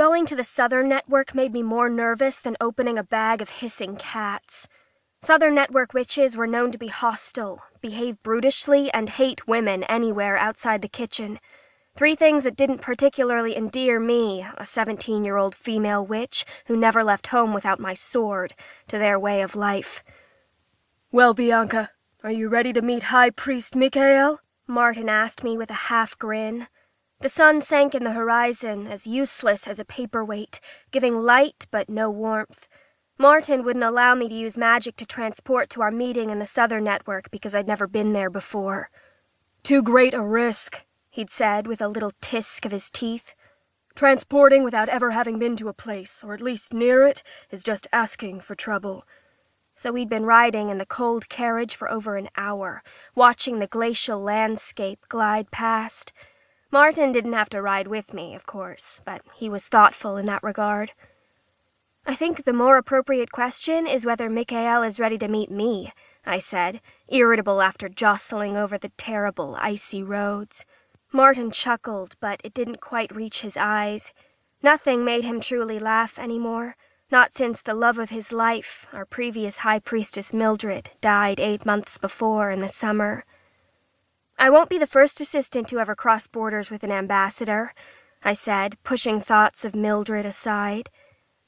Going to the Southern Network made me more nervous than opening a bag of hissing cats. Southern Network witches were known to be hostile, behave brutishly, and hate women anywhere outside the kitchen. Three things that didn't particularly endear me, a 17 year old female witch who never left home without my sword, to their way of life. Well, Bianca, are you ready to meet High Priest Michael? Martin asked me with a half grin. The sun sank in the horizon, as useless as a paperweight, giving light but no warmth. Martin wouldn't allow me to use magic to transport to our meeting in the Southern Network because I'd never been there before. Too great a risk, he'd said with a little tisk of his teeth. Transporting without ever having been to a place, or at least near it, is just asking for trouble. So we'd been riding in the cold carriage for over an hour, watching the glacial landscape glide past. Martin didn't have to ride with me, of course, but he was thoughtful in that regard. I think the more appropriate question is whether Michael is ready to meet me, I said, irritable after jostling over the terrible, icy roads. Martin chuckled, but it didn't quite reach his eyes. Nothing made him truly laugh any more, not since the love of his life, our previous High Priestess Mildred, died eight months before in the summer. I won't be the first assistant to ever cross borders with an ambassador, I said, pushing thoughts of Mildred aside.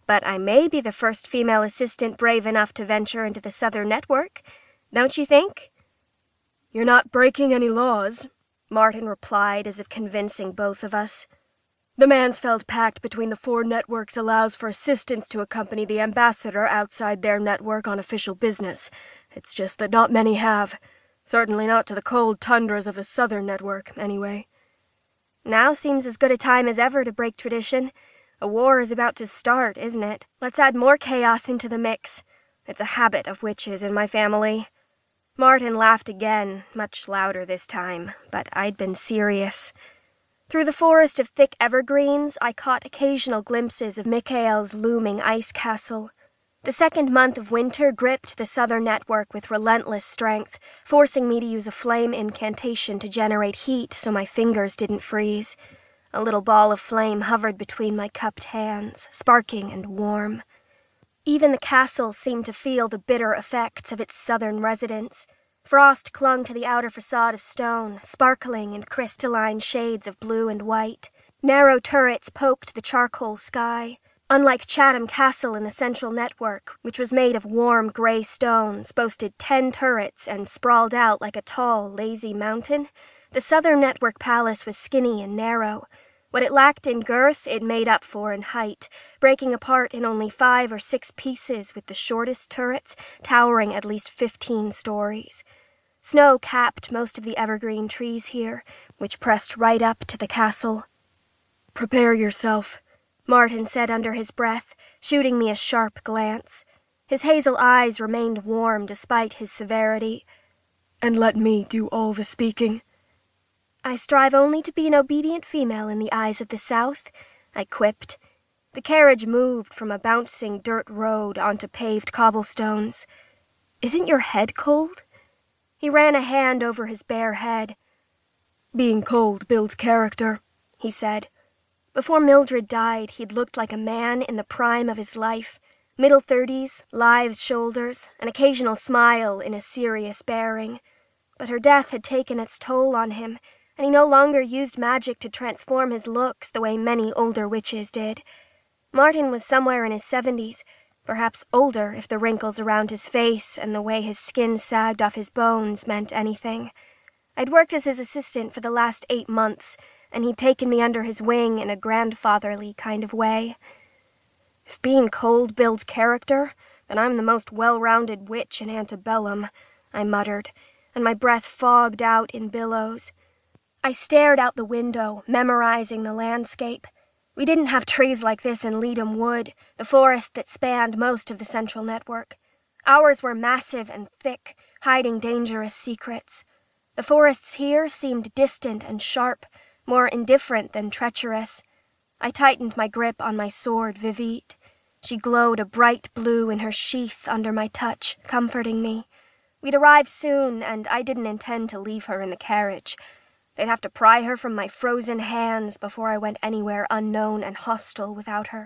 But I may be the first female assistant brave enough to venture into the Southern Network, don't you think? You're not breaking any laws, Martin replied as if convincing both of us. The Mansfeld Pact between the four networks allows for assistants to accompany the ambassador outside their network on official business. It's just that not many have. Certainly not to the cold tundras of the Southern Network, anyway. Now seems as good a time as ever to break tradition. A war is about to start, isn't it? Let's add more chaos into the mix. It's a habit of witches in my family. Martin laughed again, much louder this time, but I'd been serious. Through the forest of thick evergreens, I caught occasional glimpses of Michael's looming ice castle. The second month of winter gripped the southern network with relentless strength, forcing me to use a flame incantation to generate heat so my fingers didn't freeze. A little ball of flame hovered between my cupped hands, sparking and warm. Even the castle seemed to feel the bitter effects of its southern residents. Frost clung to the outer facade of stone, sparkling in crystalline shades of blue and white. Narrow turrets poked the charcoal sky. Unlike Chatham Castle in the central network, which was made of warm gray stones, boasted ten turrets, and sprawled out like a tall, lazy mountain, the southern network palace was skinny and narrow. What it lacked in girth, it made up for in height, breaking apart in only five or six pieces, with the shortest turrets towering at least fifteen stories. Snow capped most of the evergreen trees here, which pressed right up to the castle. Prepare yourself, Martin said under his breath, shooting me a sharp glance. His hazel eyes remained warm despite his severity. And let me do all the speaking. I strive only to be an obedient female in the eyes of the South, I quipped. The carriage moved from a bouncing dirt road onto paved cobblestones. Isn't your head cold? He ran a hand over his bare head. Being cold builds character, he said. Before Mildred died, he'd looked like a man in the prime of his life middle thirties, lithe shoulders, an occasional smile in a serious bearing. But her death had taken its toll on him, and he no longer used magic to transform his looks the way many older witches did. Martin was somewhere in his seventies, perhaps older if the wrinkles around his face and the way his skin sagged off his bones meant anything. I'd worked as his assistant for the last eight months and he'd taken me under his wing in a grandfatherly kind of way. If being cold builds character, then I'm the most well rounded witch in Antebellum, I muttered, and my breath fogged out in billows. I stared out the window, memorizing the landscape. We didn't have trees like this in Letum Wood, the forest that spanned most of the central network. Ours were massive and thick, hiding dangerous secrets. The forests here seemed distant and sharp, more indifferent than treacherous. I tightened my grip on my sword, Vivite. She glowed a bright blue in her sheath under my touch, comforting me. We'd arrive soon, and I didn't intend to leave her in the carriage. They'd have to pry her from my frozen hands before I went anywhere unknown and hostile without her.